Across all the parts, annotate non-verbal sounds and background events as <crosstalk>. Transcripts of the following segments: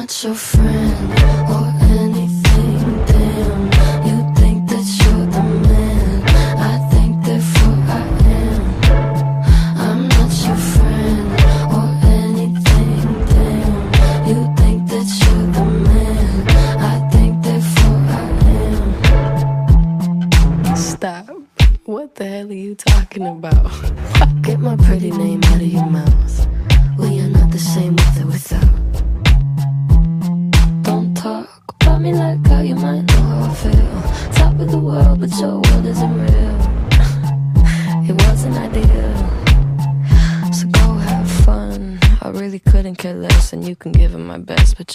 not your friend oh,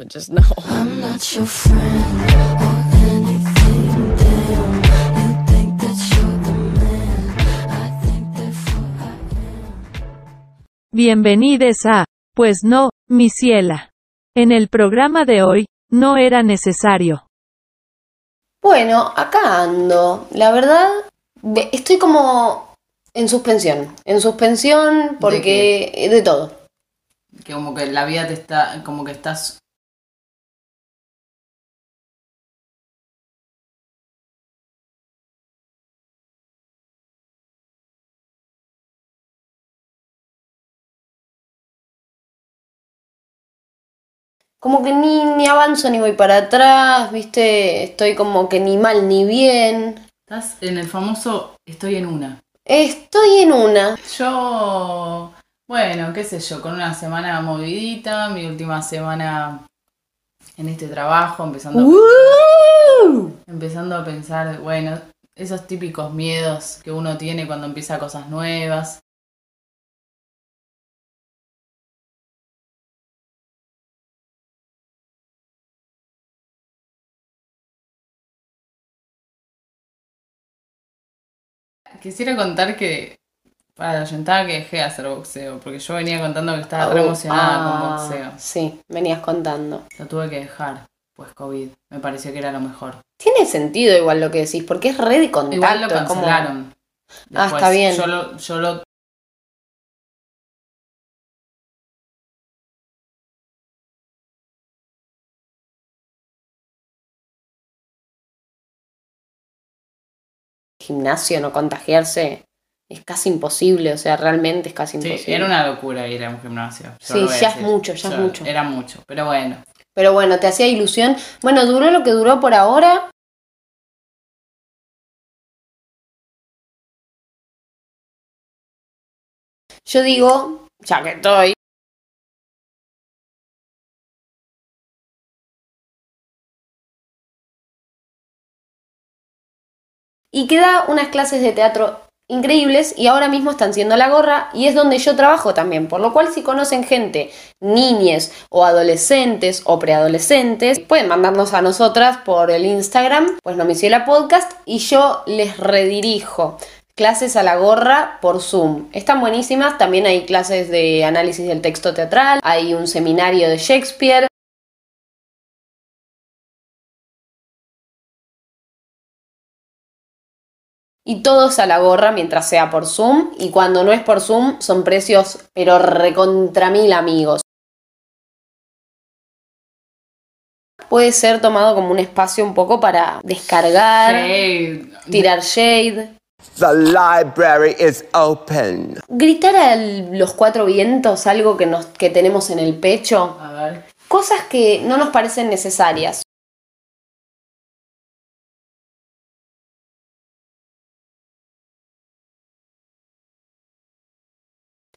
but just know I'm not your friend. Bienvenides a, pues no, mi ciela. En el programa de hoy, no era necesario. Bueno, acá ando. La verdad, ve- estoy como en suspensión. En suspensión porque de, todo. Que como que la vida te está, como que estás... Como que ni, ni avanzo ni voy para atrás, ¿viste? Estoy como que ni mal ni bien. Estás en el famoso estoy en una. Estoy en una. Yo, bueno, qué sé yo, con una semana movidita, mi última semana en este trabajo, empezando a pensar, empezando a pensar, bueno, esos típicos miedos que uno tiene cuando empieza cosas nuevas. Quisiera contar que, para la oyentada, que dejé de hacer boxeo, porque yo venía contando que estaba re Oh, emocionada ah, con boxeo. Sí, venías contando. Lo tuve que dejar, pues COVID. Me pareció que era lo mejor. Tiene sentido igual lo que decís, porque es re de contacto. Igual lo es como- cancelaron. Ah, está bien. Yo lo, yo lo gimnasio, no contagiarse, es casi imposible, o sea, realmente es casi Sí, imposible. era una locura ir a un gimnasio. Sí, ya es mucho, ya es mucho. Era mucho, pero bueno. Pero bueno, te hacía ilusión. Bueno, duró lo que duró por ahora. Yo digo, ya que estoy, y queda unas clases de teatro increíbles y ahora mismo están siendo la gorra y es donde yo trabajo también, por lo cual si conocen gente, niñes o adolescentes o preadolescentes, pueden mandarnos a nosotras por el Instagram, pues no me hice la podcast y yo les redirijo clases a la gorra por Zoom. Están buenísimas, también hay clases de análisis del texto teatral, hay un seminario de Shakespeare, Y todos a la gorra mientras sea por Zoom. Y cuando no es por Zoom son precios pero recontra mil amigos. Puede ser tomado como un espacio un poco para descargar, tirar shade, The library is open. gritar a los cuatro vientos algo que, nos, que tenemos en el pecho. A ver. Cosas que no nos parecen necesarias.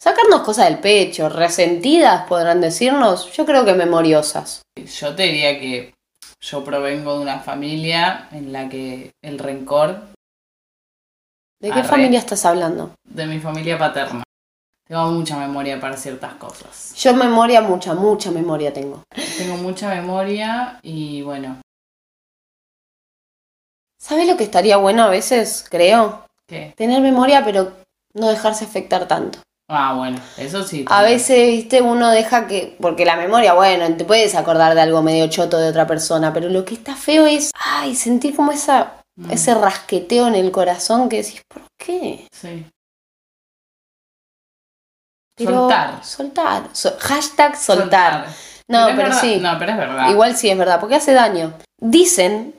Sacarnos cosas del pecho, resentidas, podrán decirnos, yo creo que memoriosas. Yo te diría que yo provengo de una familia en la que el rencor ¿De qué Arre. familia estás hablando? de mi familia paterna. Tengo mucha memoria para ciertas cosas. Yo memoria, mucha, mucha memoria tengo. Tengo mucha memoria y bueno, ¿Sabes lo que estaría bueno a veces, creo? ¿qué? Tener memoria, pero no dejarse afectar tanto. Ah, bueno, eso sí. A veces, viste, uno deja que. Porque la memoria, bueno, te puedes acordar de algo medio choto de otra persona, pero lo que está feo es. Ay, sentir como esa, Mm, ese rasqueteo en el corazón que decís, ¿por qué? Sí. Pero- Soltar. Soltar. So- hashtag soltar. No, pero verdad- sí. No, pero es verdad. Igual sí es verdad, porque hace daño. Dicen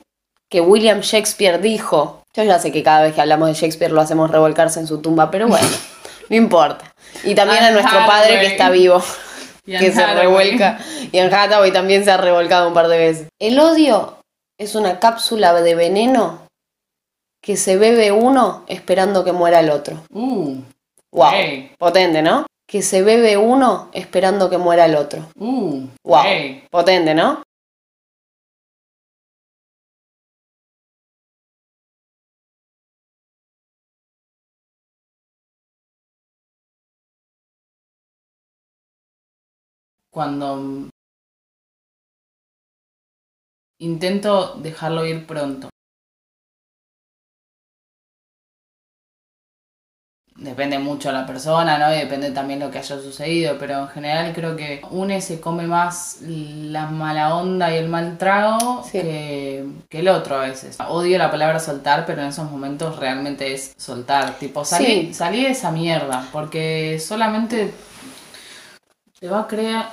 que William Shakespeare dijo, yo ya sé que cada vez que hablamos de Shakespeare lo hacemos revolcarse en su tumba, pero bueno, <laughs> no importa. Y también a nuestro padre que está vivo, Y que Anne se Hathaway. revuelca. Y en Hathaway también se ha revolcado un par de veces. El odio es una cápsula de veneno que se bebe uno esperando que muera el otro. Uh, Wow, ey, potente, ¿no? Que se bebe uno esperando que muera el otro. uh, Wow, ey. potente, ¿no? Cuando intento dejarlo ir pronto. Depende mucho de la persona, ¿no? Y depende también lo que haya sucedido, pero en general creo que une se come más la mala onda y el mal trago Sí. que, que el otro a veces. Odio la palabra soltar, pero en esos momentos realmente es soltar. Tipo, salí, Sí. salí de esa mierda, porque solamente te va a crear,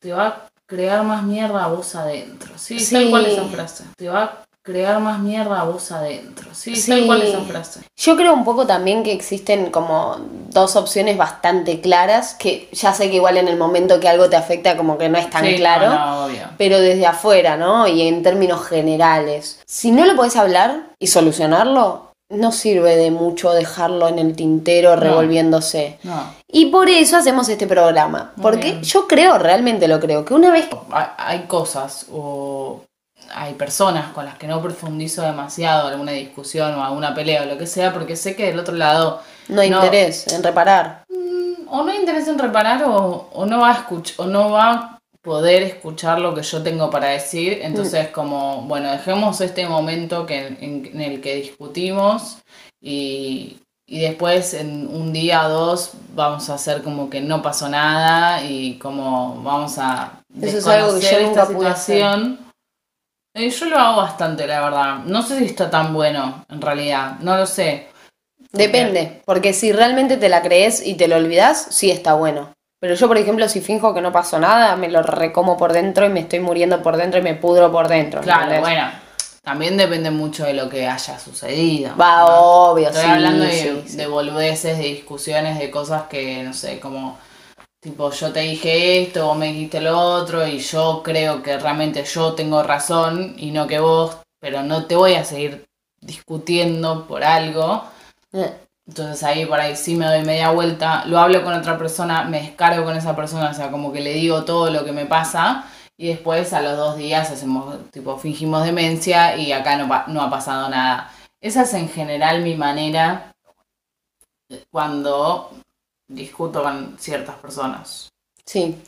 te va a crear más mierda a vos adentro. Sí, Sí. tal cual esa frase. Te va a crear más mierda a vos adentro. Sí, Sí. tal cual esa frase. Yo creo un poco también que existen como dos opciones bastante claras, que ya sé que igual en el momento que algo te afecta como que no es tan Sí, claro, no, no, obvio. pero desde afuera, ¿no? Y en términos generales. Si no lo podés hablar y solucionarlo, no sirve de mucho dejarlo en el tintero revolviéndose. No. Y por eso hacemos este programa, Muy porque bien. yo creo, realmente lo creo, que una vez... Hay, cosas o hay personas con las que no profundizo demasiado alguna discusión o alguna pelea o lo que sea, porque sé que del otro lado No hay No. interés en reparar. o no hay interés en reparar o, o no va a escuch- o no va poder escuchar lo que yo tengo para decir. Entonces, como, bueno, dejemos este momento que, en, en el que discutimos y, y después en un día o dos vamos a hacer como que no pasó nada y como vamos a Eso es algo que yo desconocer nunca esta situación. Eh, Yo lo hago bastante, la verdad. No sé si está tan bueno, en realidad. No lo sé. Depende, porque si realmente te la crees y te lo olvidas, sí está bueno. Pero yo, por ejemplo, si finjo que no pasó nada, me lo recomo por dentro y me estoy muriendo por dentro y me pudro por dentro. Claro, ¿entendés? bueno, también depende mucho de lo que haya sucedido. Va, ¿no? obvio, Estoy sí, hablando de, sí, sí. de boludeces, de discusiones, de cosas que, no sé, como, tipo, yo te dije esto, vos me dijiste lo otro, y yo creo que realmente yo tengo razón y no que vos, pero no te voy a seguir discutiendo por algo. Entonces ahí por ahí sí me doy media vuelta, lo hablo con otra persona, me descargo con esa persona, o sea, como que le digo todo lo que me pasa y después a los dos días hacemos, tipo, fingimos demencia y acá no, no ha pasado nada. Esa es en general mi manera cuando discuto con ciertas personas. Sí.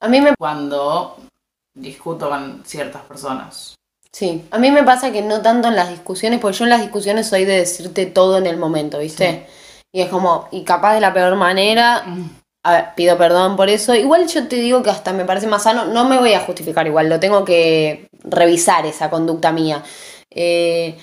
A mí me Cuando discuto con ciertas personas. Sí, a mí me pasa que no tanto en las discusiones, porque yo en las discusiones soy de decirte todo en el momento, ¿viste? Y es como, y capaz de la peor manera, a ver, pido perdón por eso. Igual yo te digo que hasta me parece más sano, no me voy a justificar igual, lo tengo que revisar esa conducta mía. Eh,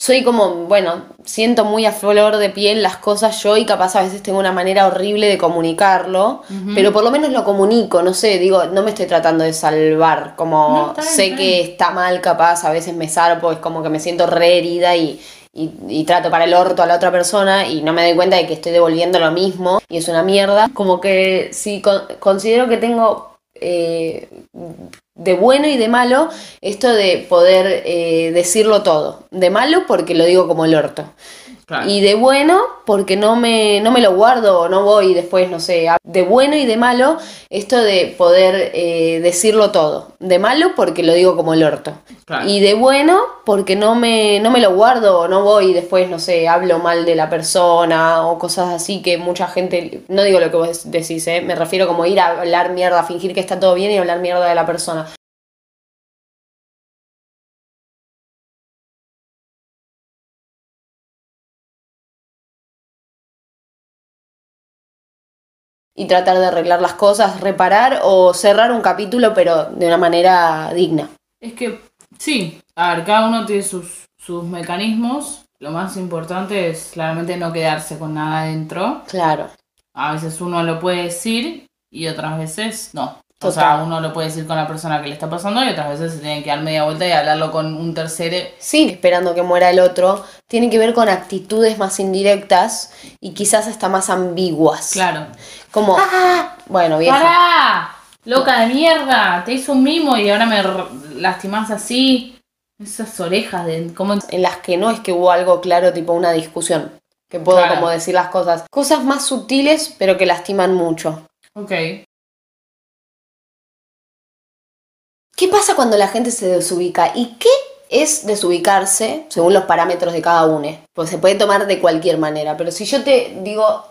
soy como, bueno, siento muy a flor de piel las cosas yo y capaz a veces tengo una manera horrible de comunicarlo, pero por lo menos lo comunico, no sé, digo, no me estoy tratando de salvar, como No, está bien, sé que está mal capaz, a veces me zarpo, es como que me siento re herida y, y, y trato para el orto a la otra persona y no me doy cuenta de que estoy devolviendo lo mismo y es una mierda. Como que sí, con- considero que tengo eh, de bueno y de malo esto de poder eh, decirlo todo. De malo porque lo digo como el orto. Claro. Y de bueno, porque no me, no me lo guardo o no voy después, no sé. a- De bueno y de malo, esto de poder eh, decirlo todo. De malo, porque lo digo como el orto. Claro. Y de bueno, porque no me, no me lo guardo o no voy después, no sé, hablo mal de la persona o cosas así que mucha gente. No digo lo que vos decís, ¿eh? me refiero como ir a hablar mierda, fingir que está todo bien y hablar mierda de la persona. Y tratar de arreglar las cosas, reparar o cerrar un capítulo, pero de una manera digna. Es que, sí, a ver, cada uno tiene sus, sus mecanismos. Lo más importante es claramente no quedarse con nada adentro. Claro. A veces uno lo puede decir y otras veces no. O Total. sea, uno lo puede decir con la persona que le está pasando y otras veces se tiene que dar media vuelta y hablarlo con un tercero. Sí, esperando que muera el otro, tiene que ver con actitudes más indirectas y quizás hasta más ambiguas. Claro. Como, bueno, vieja. ¡Pará! ¡Loca de mierda! Te hizo un mimo y ahora me lastimás así. Esas orejas de... ¿Cómo? En las que no es que hubo algo claro, tipo una discusión. Que puedo Claro. como decir las cosas. Cosas más sutiles, pero que lastiman mucho. Ok. ¿Qué pasa cuando la gente se desubica? ¿Y qué es desubicarse según los parámetros de cada uno? Pues se puede tomar de cualquier manera, pero si yo te digo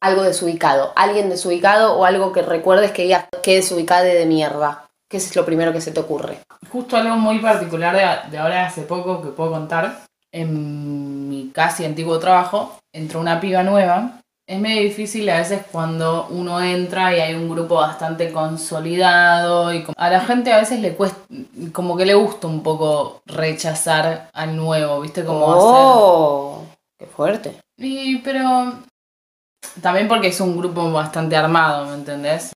algo desubicado, alguien desubicado o algo que recuerdes que digas que desubicada de mierda, ¿qué es lo primero que se te ocurre? Justo algo muy particular de, de ahora hace poco que puedo contar. En mi casi antiguo trabajo entró una piba nueva. Es medio difícil a veces cuando uno entra y hay un grupo bastante consolidado y a la gente a veces le cuesta, como que le gusta un poco rechazar al nuevo, ¿viste? Como hacer... ¡Oh! ¡Qué fuerte! Y pero también porque es un grupo bastante armado, ¿me entendés?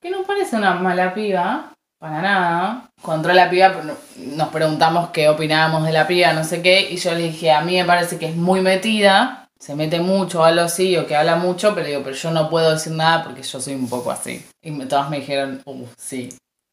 Que no parece una mala piba, para nada. Entró la piba nos preguntamos qué opinábamos de la piba, no sé qué, y yo le dije, a mí me parece que es muy metida, se mete mucho o algo así, o que habla mucho, pero digo, pero yo no puedo decir nada porque yo soy un poco así. Y todas me dijeron, uh, sí.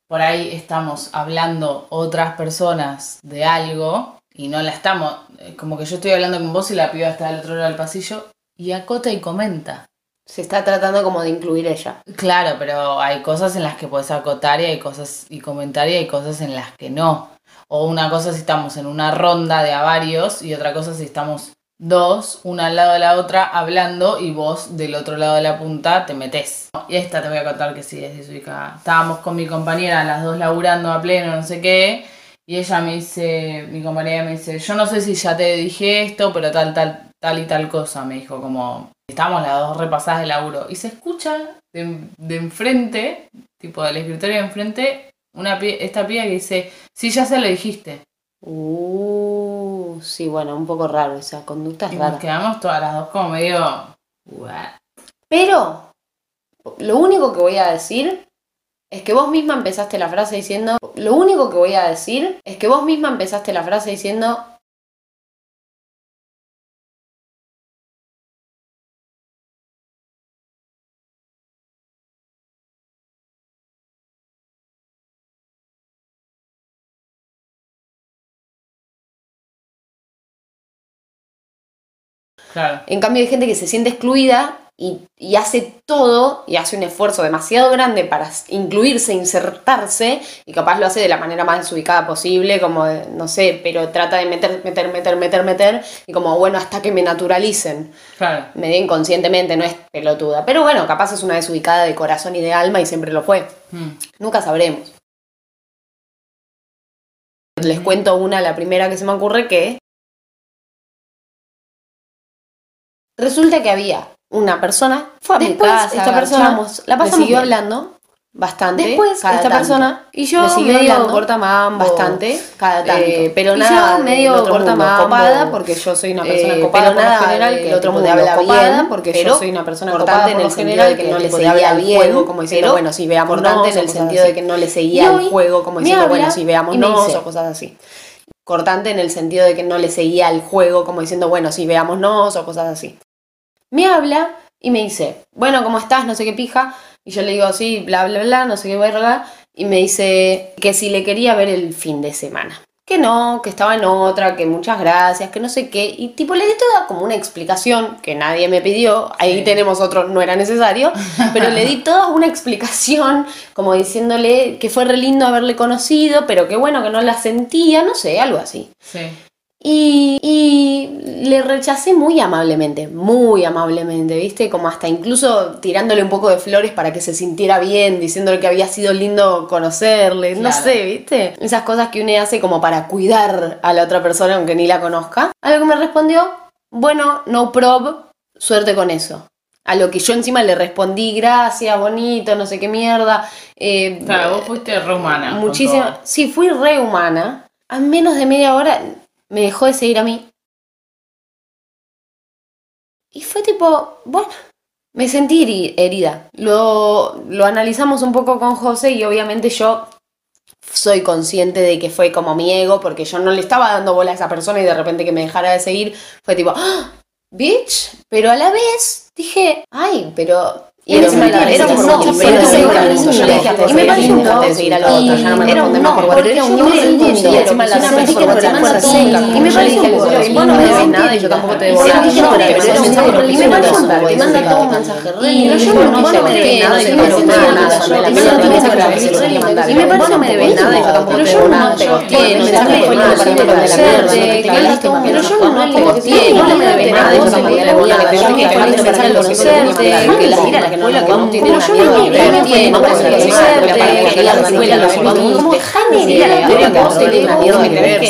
Por ahí estamos hablando otras personas de algo y no la estamos, eh, como que yo estoy hablando con vos y la piba está del otro lado del pasillo y acota y comenta. Se está tratando como de incluir ella. Claro, pero hay cosas en las que puedes acotar y hay cosas y comentar y hay cosas en las que no. O una cosa si estamos en una ronda de a varios y otra cosa si estamos dos, una al lado de la otra, hablando y vos del otro lado de la punta te metés. Y esta te voy a contar que sí es desubicada. Estábamos con mi compañera, las dos laburando a pleno, no sé qué, y ella me dice, mi compañera me dice, yo no sé si ya te dije esto, pero tal, tal, tal y tal cosa, me dijo, como, estábamos las dos repasadas de laburo. Y se escucha de, de enfrente, tipo del escritorio de enfrente, una pi- esta piba que dice, sí, ya se lo dijiste. Uh, sí, bueno, un poco raro, esa conducta es Y nos rara. quedamos todas las dos como medio. Pero, lo único que voy a decir es que vos misma empezaste la frase diciendo, lo único que voy a decir es que vos misma empezaste la frase diciendo, Claro. En cambio hay gente que se siente excluida y, y hace todo y hace un esfuerzo demasiado grande para incluirse, insertarse y capaz lo hace de la manera más desubicada posible, como de, no sé, pero trata de meter, meter, meter, meter, meter y como bueno, hasta que me naturalicen, Claro. medio inconscientemente, no es pelotuda, pero bueno, capaz es una desubicada de corazón y de alma y siempre lo fue, Mm. nunca sabremos. Les cuento una, la primera que se me ocurre que resulta que había una persona, fue a mi casa, esta persona, la me pasamos siguió hablando bastante. Después, cada esta tanto. persona y yo me siguió medio hablando cortamambo, bastante, cada tanto. eh, pero Y nada, yo medio otro mundo, cortamambo, copada porque yo soy una persona eh, copada pero por lo nada general que el otro mundo, habla copada bien, porque pero yo soy una persona cortante copada en el sentido general de que que no le seguía el bien, juego como diciendo pero bueno si veámonos cortante en el sentido así. de que no le seguía el juego como diciendo bueno si veámonos dice- o cosas así cortante en el sentido de que no le seguía el juego como diciendo bueno si veámonos o cosas así me habla y me dice, bueno, ¿cómo estás? No sé qué pija. Y yo le digo, sí, bla, bla, bla, no sé qué verga. Y me dice que si le quería ver el fin de semana. que no, que estaba en otra, que muchas gracias, que no sé qué. Y tipo le di toda como una explicación que nadie me pidió. Ahí Sí. tenemos otro, no era necesario. Pero le di <laughs> toda una explicación como diciéndole que fue re lindo haberle conocido, pero que bueno, que no la sentía, no sé, algo así. Sí. Y, y le rechacé muy amablemente, muy amablemente, ¿viste? Como hasta incluso tirándole un poco de flores para que se sintiera bien, diciéndole que había sido lindo conocerle, no sé, ¿viste? Esas cosas que uno hace como para cuidar a la otra persona aunque ni la conozca. A lo que me respondió, bueno, no prob, suerte con eso. A lo que yo encima le respondí, gracias, bonito, no sé qué mierda. Eh, Claro, vos fuiste re humana. todo. Sí, fui re humana. A menos de media hora me dejó de seguir a mí. Y fue tipo, bueno, me sentí heri- herida. Lo, lo analizamos un poco con José y obviamente yo soy consciente de que fue como mi ego porque yo no le estaba dando bola a esa persona y de repente que me dejara de seguir fue tipo, ¡Ah! bitch, pero a la vez dije, ay, pero... Y la- parece era un no, no, y me un no, no era un no, porque no un y encima la me manda y dije, un dije, vos no me no debes me nada y yo tampoco te debo nada. no, era un y me un y manda todo un mensaje Yo no, no no me debes no nada, me no Y me no pareció te me debes nada yo no tampoco te debo nada. te Pero yo no te no para pero yo te me debes nada yo te tampoco debo nada. yo que te de empezar a gosté, conocerte, que la ir a la escuela que no tiene una mierda que tiene que conocerte, que la escuela la que una mierda que ver,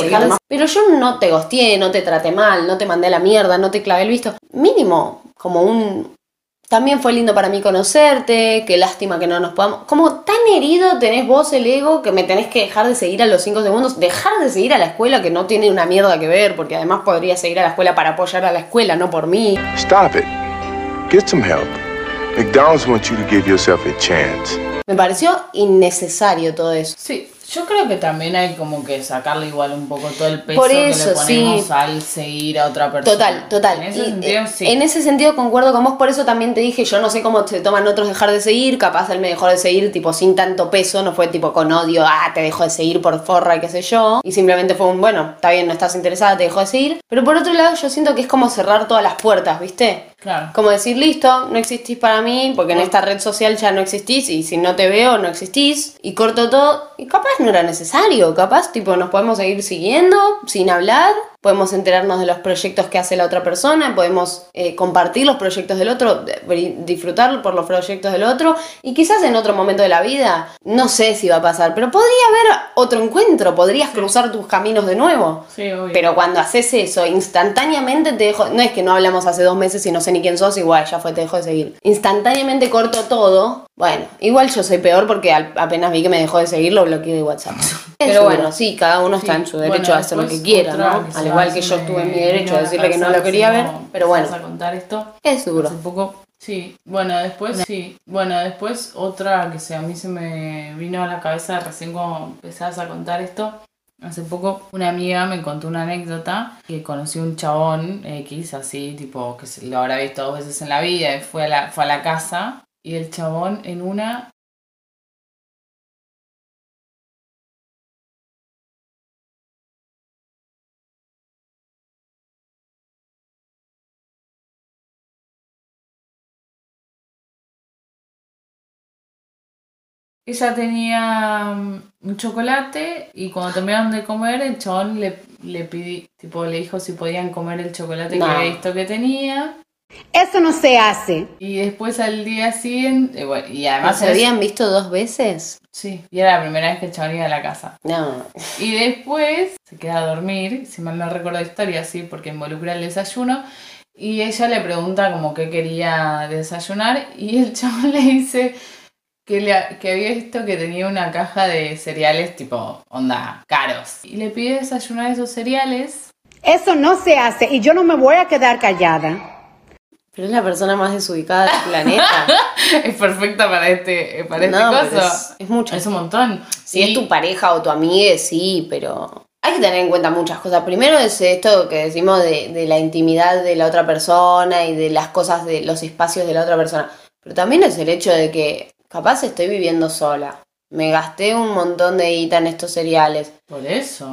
Pero yo no te gosteé, no te traté mal, no te mandé a la mierda, no te clavé el visto. Mínimo, como un también fue lindo para mí conocerte, qué lástima que no nos podamos... Como tan herido tenés vos el ego que me tenés que dejar de seguir a los 5 segundos, dejar de seguir a la escuela que no tiene una mierda que ver, porque además podría seguir a la escuela para apoyar a la escuela, no por mí. Stop it. Get some help. McDonald's wants you to give yourself a chance. Me pareció innecesario todo eso. Sí, yo creo que también hay como que sacarle igual un poco todo el peso Por que le ponemos sí. al seguir a otra persona. Total, total. En ese Y, sentido, eh, sí. en ese sentido concuerdo con vos, por eso también te dije, yo no sé cómo se toman otros dejar de seguir, capaz él me dejó de seguir tipo sin tanto peso, no fue tipo con odio, ah, te dejó de seguir por forra y qué sé yo, y simplemente fue un, bueno, está bien, no estás interesada, te dejó de seguir, pero por otro lado yo siento que es como cerrar todas las puertas, ¿viste? Claro. Como decir, listo, no existís para mí, porque en esta red social ya no existís, y si no te veo, no existís, y corto todo, y capaz no era necesario, capaz, tipo, nos podemos seguir siguiendo, sin hablar, podemos enterarnos de los proyectos que hace la otra persona, podemos eh, compartir los proyectos del otro, disfrutar por los proyectos del otro, y quizás en otro momento de la vida, no sé si va a pasar, pero podría haber otro encuentro, podrías cruzar tus caminos de nuevo. Sí, obvio. Pero cuando haces eso, instantáneamente te dejo. No es que no hablamos hace dos meses y no sé ni quién sos, igual ya fue, te dejo de seguir. Instantáneamente corto todo. Bueno, igual yo soy peor porque al- apenas vi que me dejó de seguir, lo bloqueé de WhatsApp. <laughs> Pero bueno, sí, cada uno está Sí, en su bueno, derecho a hacer lo que quiera, ¿no? Al igual que yo estuve en mi derecho a decirle que no lo quería ver, pero bueno, a contar esto. es duro. Hace poco, sí, bueno, después, sí, bueno, después otra que se, a mí se me vino a la cabeza recién cuando empezás a contar esto. Hace poco una amiga me contó una anécdota que conoció un chabón X, así, tipo, que lo habrá visto dos veces en la vida, y fue a la, fue a la casa y el chabón en una Ella tenía mm, un chocolate y cuando terminaron de comer, el chabón le, le pidi- tipo, le dijo si podían comer el chocolate No. que había visto que tenía. Eso no se hace. Y después al día siguiente, eh, bueno, y además ¿Se es- habían visto dos veces? Sí, y era la primera vez que el chabón iba a la casa. No. Y después se queda a dormir, si mal no recuerdo la historia, sí, porque involucra el desayuno. Y ella le pregunta como qué quería desayunar y el <laughs> chabón le dice que, le, que había visto que tenía una caja de cereales tipo onda caros. Y le pide desayunar esos cereales. Eso no se hace y yo no me voy a quedar callada. Pero es la persona más desubicada del planeta. <laughs> es perfecta para este, para este No, coso. es- es mucho. Es un montón. Si Y- es tu pareja o tu amiga, sí, pero hay que tener en cuenta muchas cosas. Primero es esto que decimos de, de la intimidad de la otra persona y de las cosas de los espacios de la otra persona. Pero también es el hecho de que capaz estoy viviendo sola. me gasté un montón de guita en estos cereales. Por eso.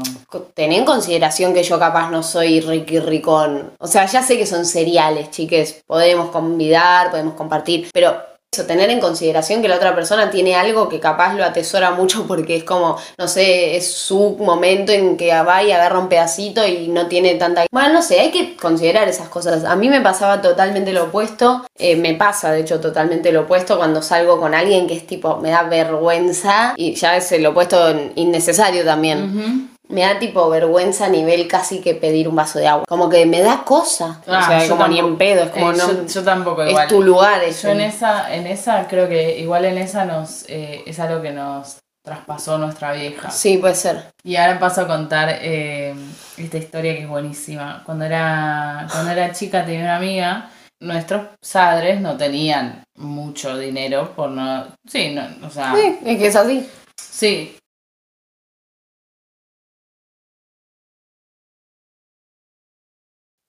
Ten en consideración que yo capaz no soy Ricky Ricón. O sea, ya sé que son cereales, chiques. Podemos convidar, podemos compartir. Pero tener en consideración que la otra persona tiene algo que capaz lo atesora mucho <laughs> porque es como, no sé, es su momento en que va y agarra un pedacito y no tiene tanta... Bueno, no sé, hay que considerar esas cosas. A mí me pasaba totalmente lo opuesto. eh, me pasa, de hecho, totalmente lo opuesto cuando salgo con alguien que es tipo, me da vergüenza y ya es el opuesto innecesario también. Me da tipo vergüenza a nivel casi que pedir un vaso de agua. Como que me da cosa. Ah, o sea, yo como ni en pedo. Es como Eh, no. yo, yo tampoco es igual. tu lugar. Es Yo en esa, en esa creo que igual en esa nos eh, es algo que nos traspasó nuestra vieja. Sí, puede ser. Y ahora paso a contar eh, esta historia que es buenísima. Cuando era, cuando era chica tenía una amiga, nuestros padres no tenían mucho dinero por no... Sí, no, o sea... Sí, es que es así. Sí.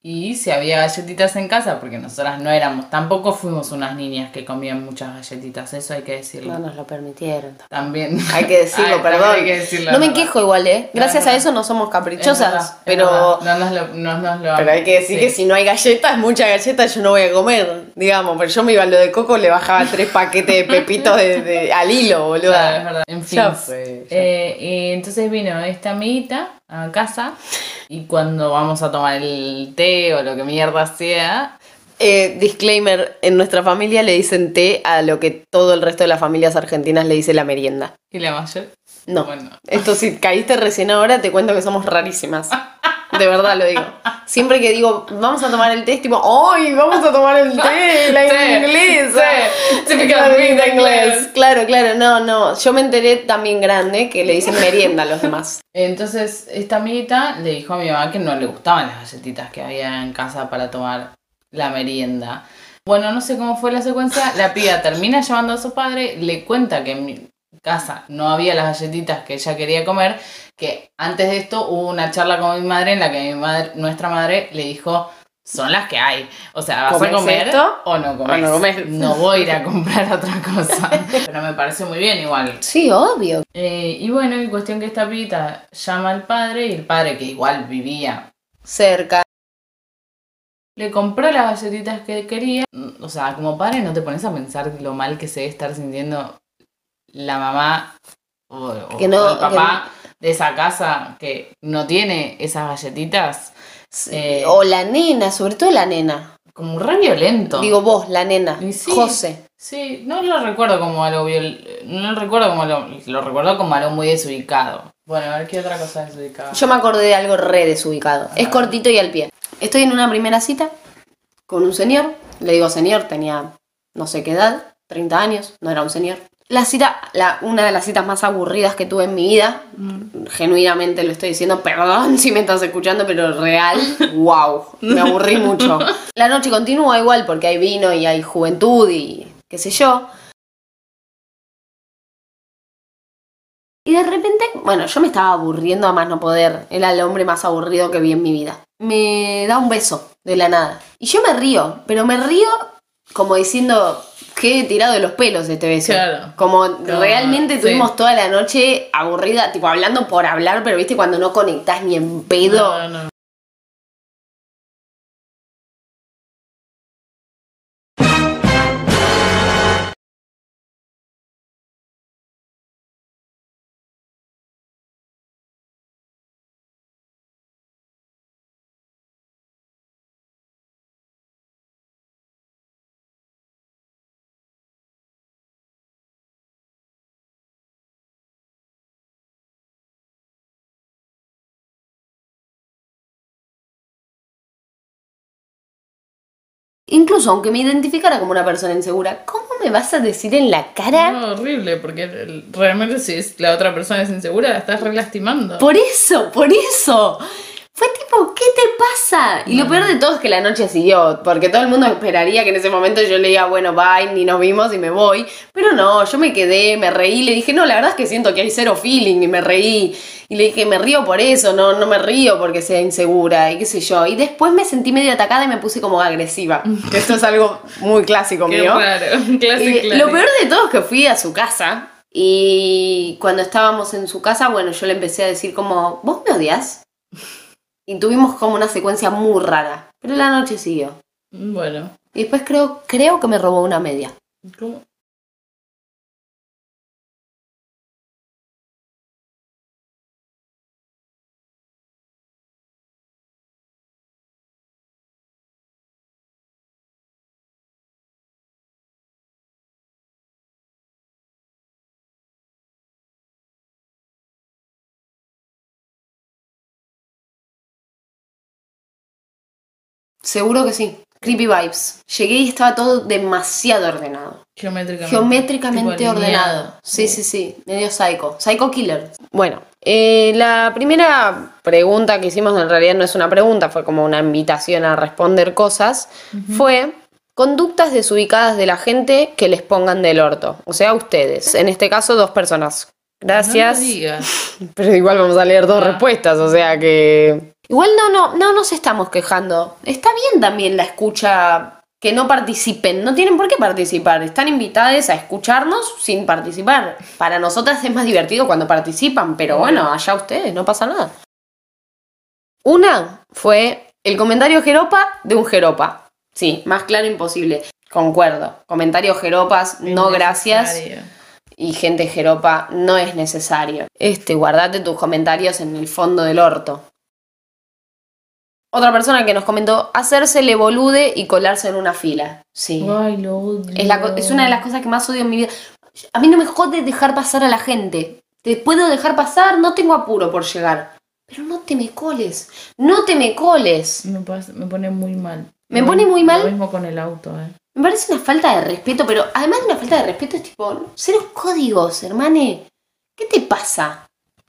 Y si había galletitas en casa, porque nosotras no éramos, tampoco fuimos unas niñas que comían muchas galletitas, eso hay que decirlo. No nos lo permitieron. También. Hay que decirlo, <laughs> Ay, perdón. hay que decirlo, no me verdad. quejo igual, ¿eh? Gracias a eso no somos caprichosas. verdad, pero. No nos lo, no nos lo- Pero hay que decir sí. que si no hay galletas, mucha galleta yo no voy a comer. Digamos, pero yo me iba a lo de coco, le bajaba tres paquetes de <laughs> pepitos de, de- al hilo, boludo. Claro, es verdad. En fin. Ya fue, ya. Eh, y entonces vino esta amiguita a casa y cuando vamos a tomar el té o lo que mierda sea, Eh, disclaimer, en nuestra familia le dicen té a lo que todo el resto de las familias argentinas le dice la merienda. y la mayor... No. Bueno. Esto si caíste recién ahora, te cuento que somos rarísimas. <laughs> De verdad lo digo. Siempre que digo, vamos a tomar el té, es tipo, ¡ay, vamos a tomar el té! La inglesa. típica inglés. Claro, claro, no, no. Yo me enteré también grande que le dicen merienda a los demás. Entonces esta amiguita le dijo a mi mamá que no le gustaban las galletitas que había en casa para tomar la merienda. Bueno, no sé cómo fue la secuencia. La piba termina llamando a su padre, le cuenta que casa no había las galletitas que ella quería comer, que antes de esto hubo una charla con mi madre en la que mi madre, nuestra madre le dijo, son las que hay. O sea, ¿vas a ¿Comés comer esto? o no comes? O no. No voy a ir a comprar otra cosa. <laughs> Pero me parece muy bien igual. Sí, obvio. Eh, y bueno, y cuestión que esta pibita llama al padre y el padre, que igual vivía, Cerca. le compró las galletitas que quería. O sea, como padre no te pones a pensar lo mal que se debe estar sintiendo la mamá o, o- Que no- el papá de esa casa que no tiene esas galletitas. Eh, O la nena, sobre todo la nena. como re violento. Digo vos, la nena. Sí. José. Sí, no lo recuerdo como algo viol... No lo recuerdo como algo... Lo recuerdo como algo muy desubicado. Bueno, a ver qué otra cosa desubicada. Yo me acordé de algo re desubicado. Es cortito y al pie. Estoy en una primera cita con un señor. Le digo señor, tenía no sé qué edad, 30 años, no era un señor. La cita, la, una de las citas más aburridas que tuve en mi vida, genuinamente lo estoy diciendo, perdón <laughs> si me estás escuchando, pero real, <laughs> wow, me aburrí <laughs> mucho. La noche continúa igual porque hay vino y hay juventud y qué sé yo. Y de repente, bueno, yo me estaba aburriendo a más no poder. Era el hombre más aburrido que vi en mi vida. Me da un beso de la nada. Y yo me río, pero me río como diciendo que he tirado de los pelos este beso. Claro. Como No, realmente sí. tuvimos toda la noche aburrida, tipo hablando por hablar, pero viste cuando no conectás ni en pedo. No, no. Incluso aunque me identificara como una persona insegura, ¿cómo me vas a decir en la cara? No, horrible, porque realmente si la otra persona es insegura, la estás re lastimando. Por eso, por eso. Fue tipo, ¿qué te pasa? Y lo peor de todo es que la noche siguió, porque todo el mundo esperaría que en ese momento yo le diga, bueno, bye, ni nos vimos y me voy. Pero no, yo me quedé, me reí, le dije, no, la verdad es que siento que hay cero feeling y me reí. Y le dije, me río por eso, no, no me río porque sea insegura y qué sé yo. Y después me sentí medio atacada y me puse como agresiva. Que esto es algo muy clásico <laughs> Qué mío. raro, <laughs> clásico. Lo peor de todo es que fui a su casa Y cuando estábamos en su casa, bueno, yo le empecé a decir como, ¿vos me odias? Y tuvimos como una secuencia muy rara. Pero la noche siguió. Bueno, Y después creo, creo que me robó una media. ¿cómo? Seguro que sí. Creepy vibes. Llegué y estaba todo demasiado ordenado. Geométricamente. Geométricamente ordenado. Sí, sí, sí. Medio psycho. Psycho killer. Bueno, eh, la primera pregunta que hicimos en realidad no es una pregunta, fue como una invitación a responder cosas. Fue conductas desubicadas de la gente que les pongan del orto. O sea, ustedes. En este caso, dos personas. Gracias. No. <laughs> Pero igual vamos a leer dos Ah. respuestas, o sea que. Igual no, no, no nos estamos quejando. Está bien también la escucha que no participen. No tienen por qué participar. Están invitadas a escucharnos sin participar. Para nosotras es más divertido cuando participan, pero bueno, allá ustedes, no pasa nada. Una fue el comentario jeropa de un jeropa. Sí, más claro imposible. Concuerdo. Comentarios jeropas, no gracias y gente jeropa no es necesario. Este, guardate tus comentarios en el fondo del orto. Otra persona que nos comentó hacérsele bolude y colarse en una fila. Sí. Ay, lo odio. Es, la es una de las cosas que más odio en mi vida. A mí no me jode dejar pasar a la gente. Te puedo dejar pasar, no tengo apuro por llegar. Pero no te me coles. No te me coles. Me, pasa- me pone muy mal. ¿Me Lo pone mismo- muy mal? Lo mismo con el auto, eh. Me parece una falta de respeto, pero además de una falta de respeto es tipo, cero códigos, hermane. ¿Qué te pasa?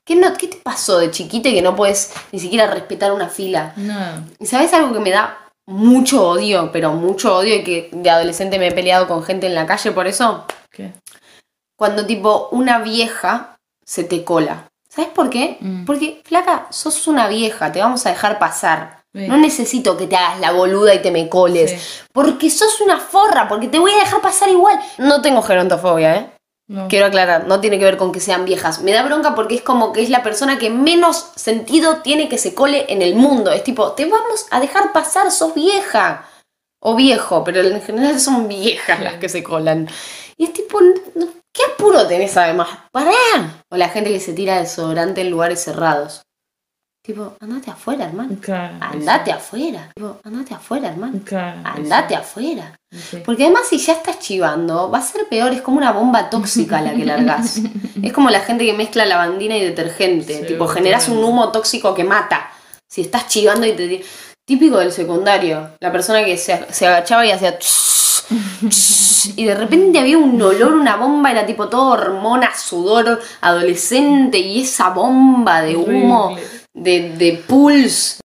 ¿Qué, no, ¿Qué te pasó de chiquita que no puedes ni siquiera respetar una fila? No. ¿Y sabes algo que me da mucho odio, pero mucho odio y que de adolescente me he peleado con gente en la calle por eso? ¿Qué? Cuando tipo una vieja se te cola. ¿Sabes por qué? Mm. Porque, flaca, sos una vieja, te vamos a dejar pasar. Sí. No necesito que te hagas la boluda y te me coles. Sí. Porque sos una forra, porque te voy a dejar pasar igual. No tengo gerontofobia, ¿eh? No. Quiero aclarar, no tiene que ver con que sean viejas. Me da bronca porque es como que es la persona que menos sentido tiene que se cole en el mundo. Es tipo, te vamos a dejar pasar, sos vieja. O viejo, pero en general son viejas las que se colan. Y es tipo, ¿qué apuro tenés además? ¡Pará! O la gente que se tira desodorante en lugares cerrados. Tipo, andate afuera, hermano. Claro. Andate afuera. Tipo, andate afuera, hermano. Claro. Andate afuera. Sí. Porque además si ya estás chivando, va a ser peor, es como una bomba tóxica la que largás. <laughs> es como la gente que mezcla lavandina y detergente, Sí, tipo generás un humo tóxico que mata. Si estás chivando y te... Típico del secundario, la persona que se, se agachaba y hacía... <laughs> y de repente había un olor, una bomba, era tipo todo hormona, sudor, adolescente y esa bomba de humo, de, de pulse.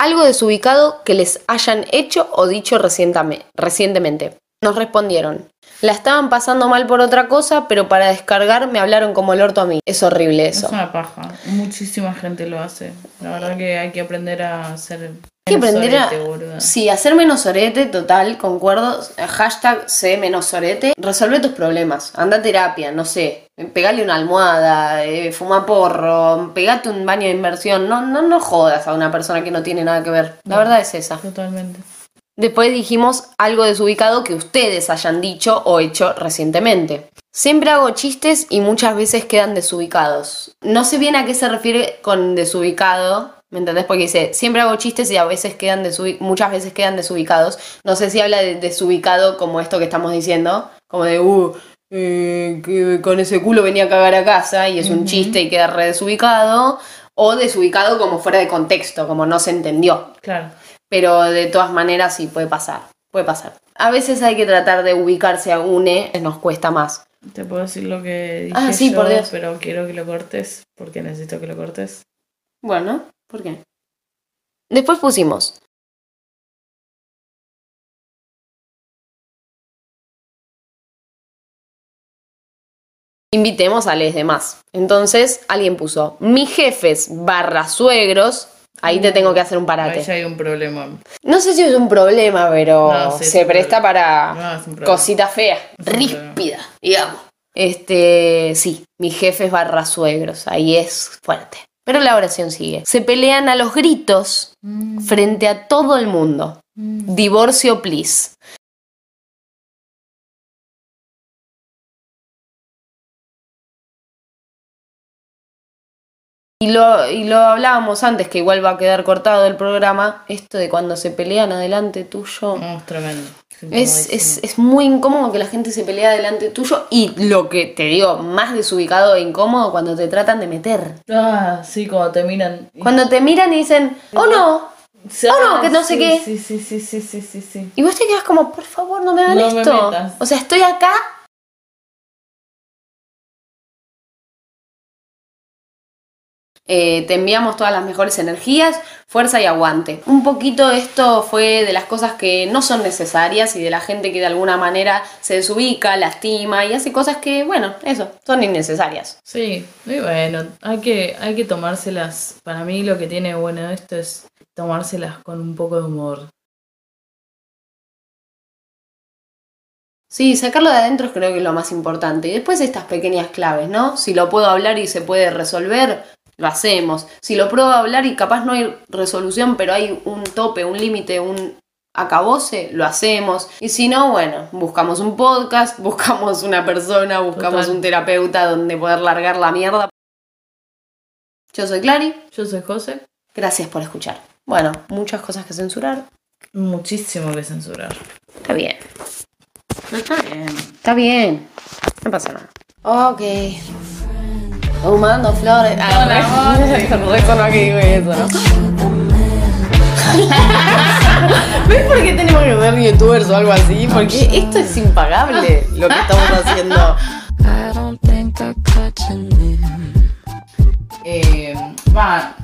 Algo desubicado que les hayan hecho o dicho recientemente. Nos respondieron. La estaban pasando mal por otra cosa, pero para descargar me hablaron como el orto a mí. Es horrible Es eso. una paja. Muchísima gente lo hace. La verdad que hay que aprender a ser. Que aprender a... Sí, hacer menos sorete, total, concuerdo. Hashtag sé menos sorete. Resolve tus problemas. Anda a terapia, no sé. Pegale una almohada, eh, fuma porro, pegate un baño de inversión. No, no, no jodas a una persona que no tiene nada que ver. La verdad es esa. Totalmente. Después dijimos algo desubicado que ustedes hayan dicho o hecho recientemente. Siempre hago chistes y muchas veces quedan desubicados. No sé bien a qué se refiere con desubicado, ¿me entendés? Porque dice, siempre hago chistes y a veces quedan muchas veces quedan desubicados. No sé si habla de desubicado como esto que estamos diciendo, como de, uh, eh, que con ese culo venía a cagar a casa y es un chiste y queda re desubicado. O desubicado como fuera de contexto, como no se entendió. Claro. Pero de todas maneras sí puede pasar. Puede pasar. A veces hay que tratar de ubicarse a une, nos cuesta más. Te puedo decir lo que dije Ah, sí, yo, por Dios. pero quiero que lo cortes porque necesito que lo cortes. Bueno, ¿por qué? Después pusimos. Invitemos a los demás. Entonces alguien puso, mis jefes barra suegros. Ahí te tengo que hacer un Ahí parate. ya hay un problema. No sé si es un problema, pero No, sí, es se presta problema. para No, cosita fea, ríspida, digamos. Este, sí, mis jefes barra suegros, ahí es fuerte. Pero la oración sigue. Se pelean a los gritos frente a todo el mundo. Divorcio, please. Y lo, y lo hablábamos antes, que igual va a quedar cortado el programa, esto de cuando se pelean adelante tuyo. Es tremendo. Es, es, es muy incómodo que la gente se pelea delante tuyo y lo que te digo, más desubicado e incómodo cuando te tratan de meter. Ah, sí, cuando te miran. Cuando te miran y dicen, oh no, oh, no, que no sé qué. Sí, sí, sí, sí, sí, sí, y vos te quedas como, por favor, no me hagan No me esto. metas. o sea, estoy acá. Eh, te enviamos todas las mejores energías, fuerza y aguante. Un poquito esto fue de las cosas que no son necesarias y de la gente que de alguna manera se desubica, lastima y hace cosas que, bueno, eso, son innecesarias. Sí, muy bueno. Hay que, hay que tomárselas. Para mí lo que tiene bueno esto es tomárselas con un poco de humor. Sí, sacarlo de adentro creo que es lo más importante. Y después estas pequeñas claves, ¿no? Si lo puedo hablar y se puede resolver, lo hacemos. Si lo pruebo a hablar y capaz no hay resolución, pero hay un tope, un límite, un acabose, lo hacemos. Y si no, bueno, buscamos un podcast, <laughs> buscamos una persona, buscamos Total. un terapeuta donde poder largar la mierda. Yo soy Clary, Yo soy José. gracias por escuchar. Bueno, muchas cosas que censurar. Muchísimo que censurar. Está bien. Está bien. Está bien. No pasa nada. Ok. Humando flores. Ah, re sonó que digo eso, ¿no? ¿Ves por qué tenemos que ser youtubers o algo así? Porque esto es impagable lo que estamos haciendo. Eh, va,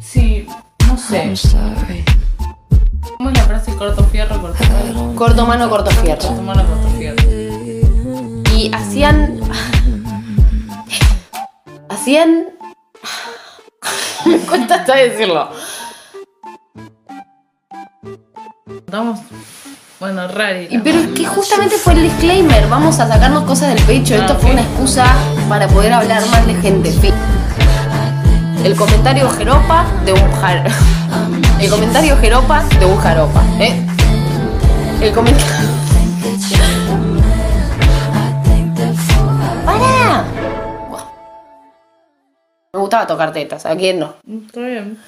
sí, no sé. ¿Cómo es la frase corto fierro, corto mano? Corto mano, corto Corto fierro. mano, corto fierro. Y hacían. Hacían. Me cuesta hasta decirlo. Estamos, bueno, rari. Y pero es que justamente fue el disclaimer, vamos a sacarnos cosas del pecho, esto Ah, fue una excusa para poder hablar mal de gente. El comentario jeropa de un jar... <laughs> El comentario jeropa de un jaropa, ¿eh? El comentario... Me gustaba tocar tetas, ¿a quién no? Está bien.